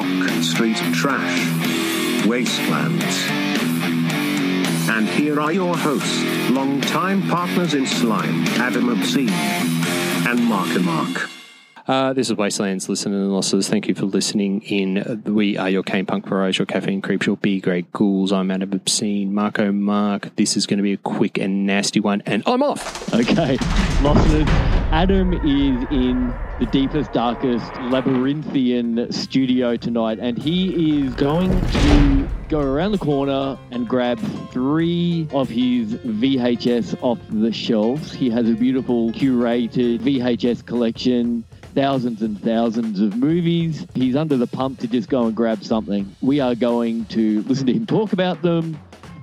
rock, street trash, wastelands. And here are your hosts, longtime partners in slime, Adam Obscene and Mark and Mark. Uh, this is Wastelands Listeners and Losses. Thank you for listening in. We are your Cane Punk Barrage, your Caffeine Creeps, your B grade ghouls. I'm Adam Obscene. Marco Mark. This is going to be a quick and nasty one, and I'm off. Okay, listeners, Adam is in the deepest, darkest, labyrinthian studio tonight, and he is going to go around the corner and grab three of his VHS off the shelves. He has a beautiful curated VHS collection. Thousands and thousands of movies. He's under the pump to just go and grab something. We are going to listen to him talk about them,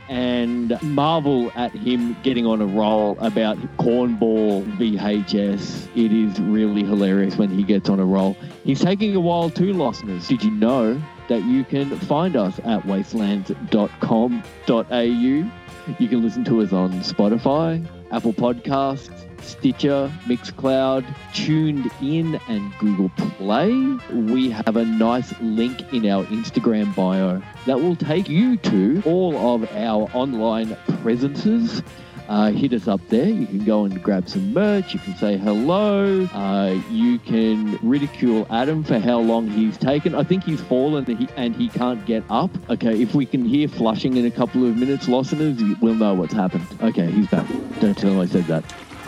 and marvel at him getting on a roll about cornball VHS. It is really hilarious when he gets on a roll. He's taking a while too, listeners. Did you know that you can find us at wastelands.com.au? You can listen to us on Spotify, Apple Podcasts, Stitcher, Mixcloud, Tuned In, and Google Play. We have a nice link in our Instagram bio that will take you to all of our online presences. Uh, hit us up there. You can go and grab some merch. You can say hello. Uh, you can ridicule Adam for how long he's taken. I think he's fallen and he, and he can't get up. Okay, if we can hear flushing in a couple of minutes, listeners, we'll know what's happened. Okay, he's back. Don't tell him I said that.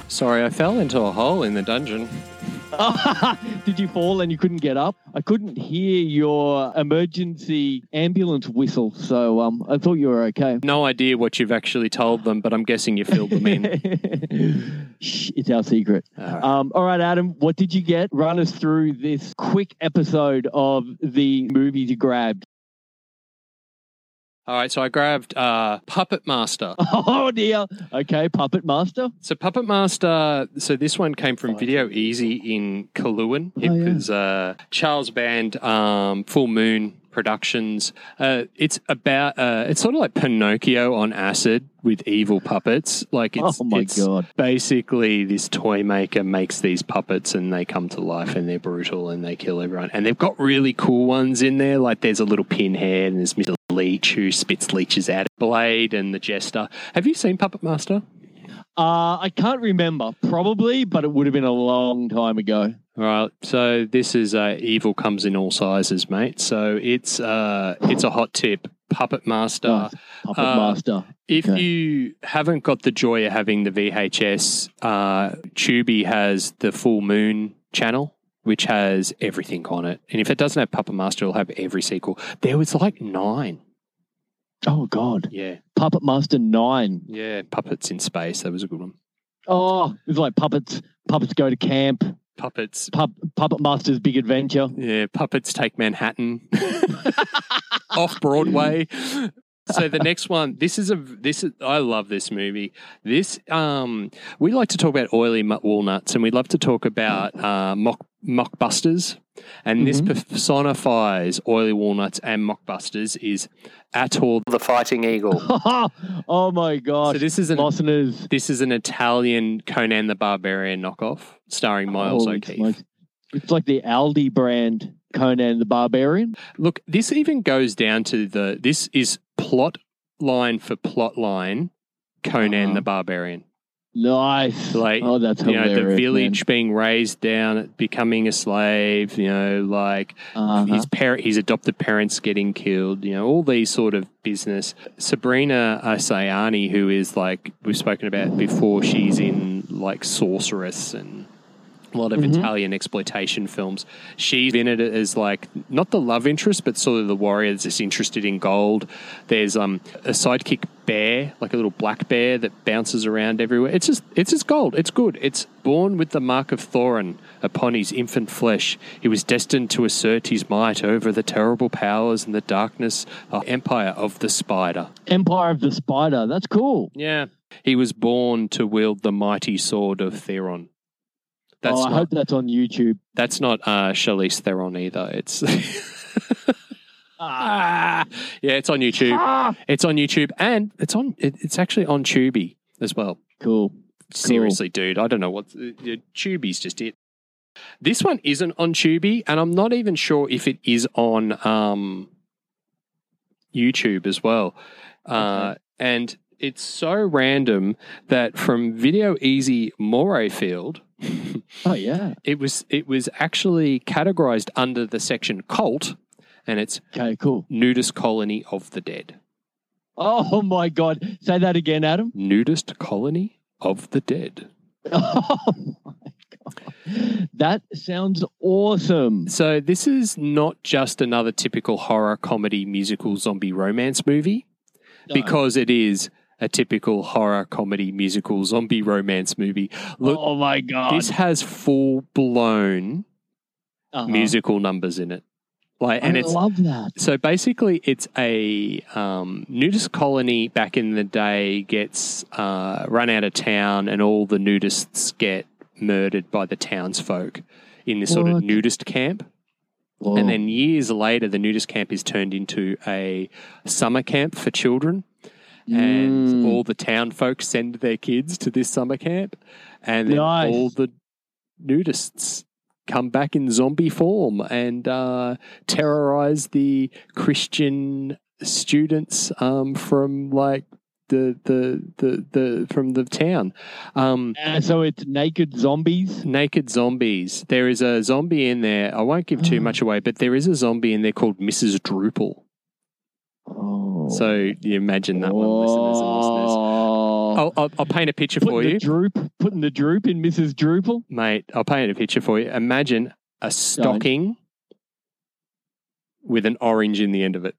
Sorry, I fell into a hole in the dungeon. Did you fall and you couldn't get up? I couldn't hear your emergency ambulance whistle, so um, I thought you were okay. No idea what you've actually told them, but I'm guessing you filled them in. Shh, it's our secret. All right. Um, all right, Adam, what did you get? Run us through this quick episode of the movies you grabbed. All right, so I grabbed uh, Puppet Master. Oh dear. Okay, Puppet Master. So Puppet Master. So this one came from Video Easy in Kaluan. It Oh, yeah. was uh, Charles Band, um, Full Moon Productions. Uh, it's about. Uh, it's sort of like Pinocchio on acid with evil puppets. Like it's, Oh, my it's God. basically this toy maker makes these puppets and they come to life and they're brutal and they kill everyone. And they've got really cool ones in there. Like there's a little pinhead and there's Mr. Leech who spits leeches out. of Blade and the Jester. Have you seen Puppet Master? Uh, I can't remember, probably, but it would have been a long time ago. All right, so this is uh, evil comes in all sizes, mate. So it's uh, it's a hot tip. Puppet Master. Nice. Puppet uh, Master. If Okay. you haven't got the joy of having the VHS, uh, Tubi has the Full Moon channel, which has everything on it. And if it doesn't have Puppet Master, it'll have every sequel. There was like nine. Oh God, Yeah, Puppet Master Nine. yeah. Puppets in space. That was a good one. Oh, it was like puppets. Puppets go to camp. Puppets. Pup, Puppet Master's Big Adventure. Yeah, puppets take Manhattan off Broadway. So the next one, this is a this is I love this movie. This um we like to talk about oily walnuts and we love to talk about uh, mock mockbusters, and this personifies oily walnuts and mockbusters is Ator the fighting eagle. oh my gosh! So this is an listeners. this is an Italian Conan the Barbarian knockoff starring Miles Holy O'Keeffe. smokes. It's like the Aldi brand Conan the Barbarian. Look, this even goes down to the this is plot line for plot line Conan Uh-huh. the Barbarian. Nice. Like, oh, that's You know, the village being raised down, becoming a slave, you know, like Uh-huh. his parent his adopted parents getting killed, you know, all these sort of business. Sabrina Siani, who is like we've spoken about before, she's in like Sorceress and a lot of Italian exploitation films. She's in it as like not the love interest, but sort of the warrior that's just interested in gold. There's um a sidekick bear, like a little black bear that bounces around everywhere. It's just it's just gold. It's good. It's born with the mark of Thorin upon his infant flesh. He was destined to assert his might over the terrible powers and the darkness of empire of the spider. Empire of the Spider. That's cool. Yeah. He was born to wield the mighty sword of Theron. That's oh, I not hope that's on YouTube. that's not uh, Charlize Theron either. It's ah, yeah, it's on YouTube. Ah, It's on YouTube, and it's on. It, it's actually on Tubi as well. cool. Seriously, dude, I don't know what uh, Tubi's just it. This one isn't on Tubi, and I'm not even sure if it is on um, YouTube as well. Uh, and it's so random that from Video Easy Morayfield, Oh yeah. it was it was actually categorized under the section cult, and it's Okay, cool. nudist colony of the dead. Oh my god. Say that again, Adam. Nudist colony of the dead. Oh my god. That sounds awesome. So this is not just another typical horror comedy musical zombie romance movie because it is a typical horror comedy musical zombie romance movie. Look, oh my god. this has full blown Uh-huh. musical numbers in it. Like and I it's love that. so basically it's a um, nudist colony back in the day gets uh, run out of town and all the nudists get murdered by the townsfolk in this sort of nudist camp. Whoa. And then years later, the nudist camp is turned into a summer camp for children. And Mm. all the town folks send their kids to this summer camp. And then Nice. all the nudists come back in zombie form and uh, terrorize the Christian students um, from like the, the the the from the town. Um, Uh, so it's naked zombies. naked zombies. There is a zombie in there. I won't give too Oh. much away, but there is a zombie in there called Mrs. Drupal. Oh. So you imagine that one, listeners and listeners. I'll, I'll, I'll paint a picture for you, droop, putting the droop in Mrs. Drupal. mate. I'll paint a picture for you. Imagine a stocking with an orange in the end of it.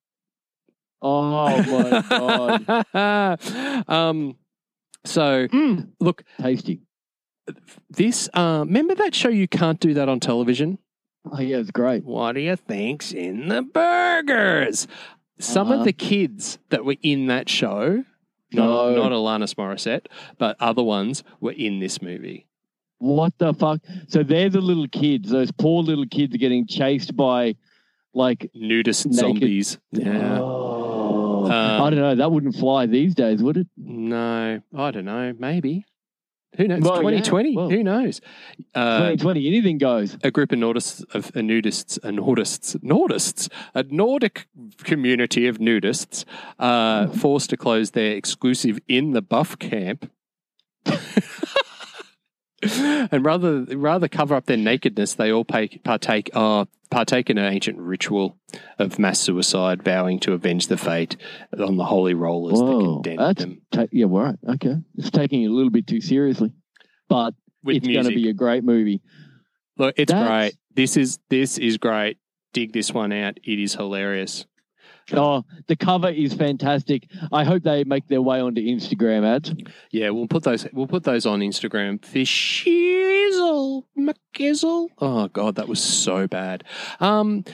Oh my god, um, so Mm. look, tasty. this. Uh, remember that show? You can't do that on television. Oh yeah, it's great. What do you think's in the burgers? Some Uh-huh. of the kids that were in that show, No. not Alanis Morissette, but other ones were in this movie. What the fuck? So they're the little kids. Those poor little kids are getting chased by, like, Nudist Naked. zombies. Yeah. oh, Uh, I don't know. That wouldn't fly these days, would it? No, I don't know. Maybe. Who knows? Well, yeah, 2020. well. Who knows? Uh, 2020, anything goes. a group of nudists, of uh, nudists, and nudists, nudists, a Nordic community of nudists, uh, forced to close their exclusive in the buff camp. and rather rather cover up their nakedness, they all pay, partake uh, partake in an ancient ritual of mass suicide, vowing to avenge the fate on the holy rollers that Whoa, condemned that's them. ta- yeah, right. Okay, it's taking it a little bit too seriously, but With it's going to be a great movie. Look, it's That's- great. This is this is great. Dig this one out. It is hilarious. Oh, the cover is fantastic. I hope they make their way onto Instagram ads. Yeah, we'll put those. We'll put those on Instagram. For shizzle, McGizzle. Oh god, that was so bad. Um,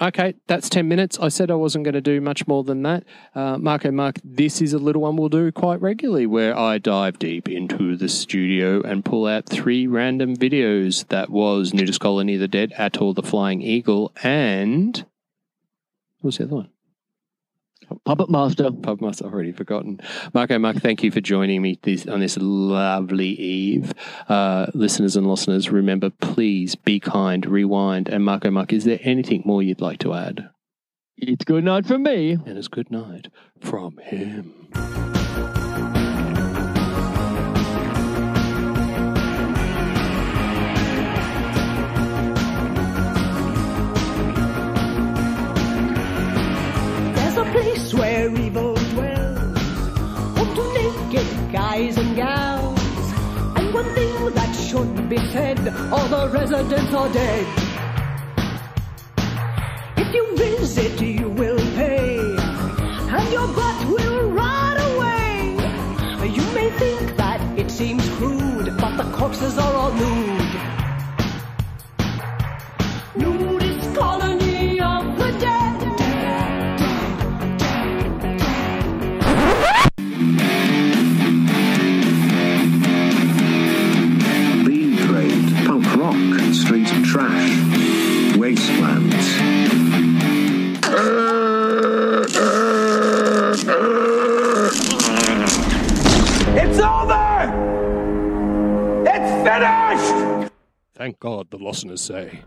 okay, that's ten minutes. I said I wasn't going to do much more than that. Uh, Marco, Mark, this is a little one we'll do quite regularly, where I dive deep into the studio and pull out three random videos. That was Nudist Colony the Dead, Ator the Flying Eagle, and what was the other one? Puppet Master. Pub must have already forgotten. Marco, Mark, thank you for joining me this, on this lovely eve. Uh, listeners and listeners, remember, please be kind, rewind. And Marco, Mark, is there anything more you'd like to add? It's good night from me. And it's good night from him. All the residents are dead. If you visit, you will pay, and your butt will rot away. You may think that it seems crude, but the corpses are all nude. It's over! It's finished! Thank God, the listeners say.